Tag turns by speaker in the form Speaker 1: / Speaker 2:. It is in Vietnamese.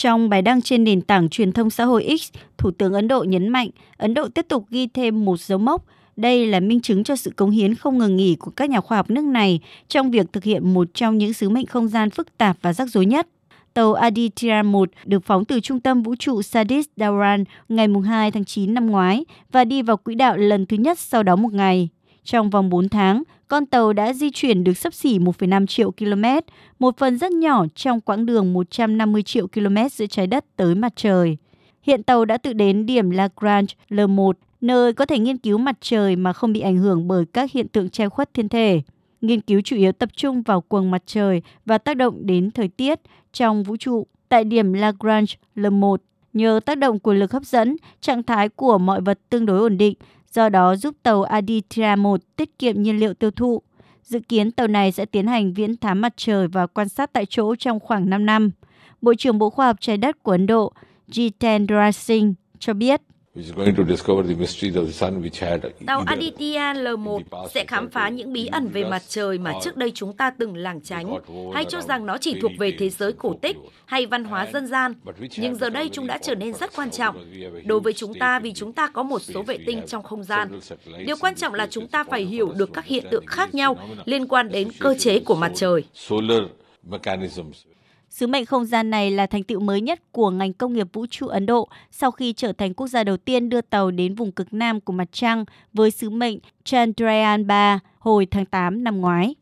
Speaker 1: Trong bài đăng trên nền tảng truyền thông xã hội X, Thủ tướng Ấn Độ nhấn mạnh Ấn Độ tiếp tục ghi thêm một dấu mốc. Đây là minh chứng cho sự cống hiến không ngừng nghỉ của các nhà khoa học nước này trong việc thực hiện một trong những sứ mệnh không gian phức tạp và rắc rối nhất. Tàu Aditya 1 được phóng từ trung tâm vũ trụ Sadis Dhawan ngày 2 tháng 9 năm ngoái và đi vào quỹ đạo lần thứ nhất sau đó một ngày. Trong vòng 4 tháng, con tàu đã di chuyển được sấp xỉ 1,5 triệu km, một phần rất nhỏ trong quãng đường 150 triệu km giữa trái đất tới mặt trời. Hiện tàu đã tự đến điểm Lagrange L1, nơi có thể nghiên cứu mặt trời mà không bị ảnh hưởng bởi các hiện tượng che khuất thiên thể. Nghiên cứu chủ yếu tập trung vào quầng mặt trời và tác động đến thời tiết trong vũ trụ. Tại điểm Lagrange L1, nhờ tác động của lực hấp dẫn, trạng thái của mọi vật tương đối ổn định, do đó giúp tàu Aditya 1 tiết kiệm nhiên liệu tiêu thụ. Dự kiến tàu này sẽ tiến hành viễn thám mặt trời và quan sát tại chỗ trong khoảng 5 năm. Bộ trưởng Bộ Khoa học Trái đất của Ấn Độ, Jitendra Singh cho biết.
Speaker 2: Tàu Aditya L1 sẽ khám phá những bí ẩn về mặt trời mà trước đây chúng ta từng lảng tránh, hay cho rằng nó chỉ thuộc về thế giới cổ tích hay văn hóa dân gian. Nhưng giờ đây chúng đã trở nên rất quan trọng đối với chúng ta vì chúng ta có một số vệ tinh trong không gian. Điều quan trọng là chúng ta phải hiểu được các hiện tượng khác nhau liên quan đến cơ chế của mặt trời.
Speaker 1: Sứ mệnh không gian này là thành tựu mới nhất của ngành công nghiệp vũ trụ Ấn Độ sau khi trở thành quốc gia đầu tiên đưa tàu đến vùng cực nam của mặt trăng với sứ mệnh Chandrayaan 3 hồi tháng 8 năm ngoái.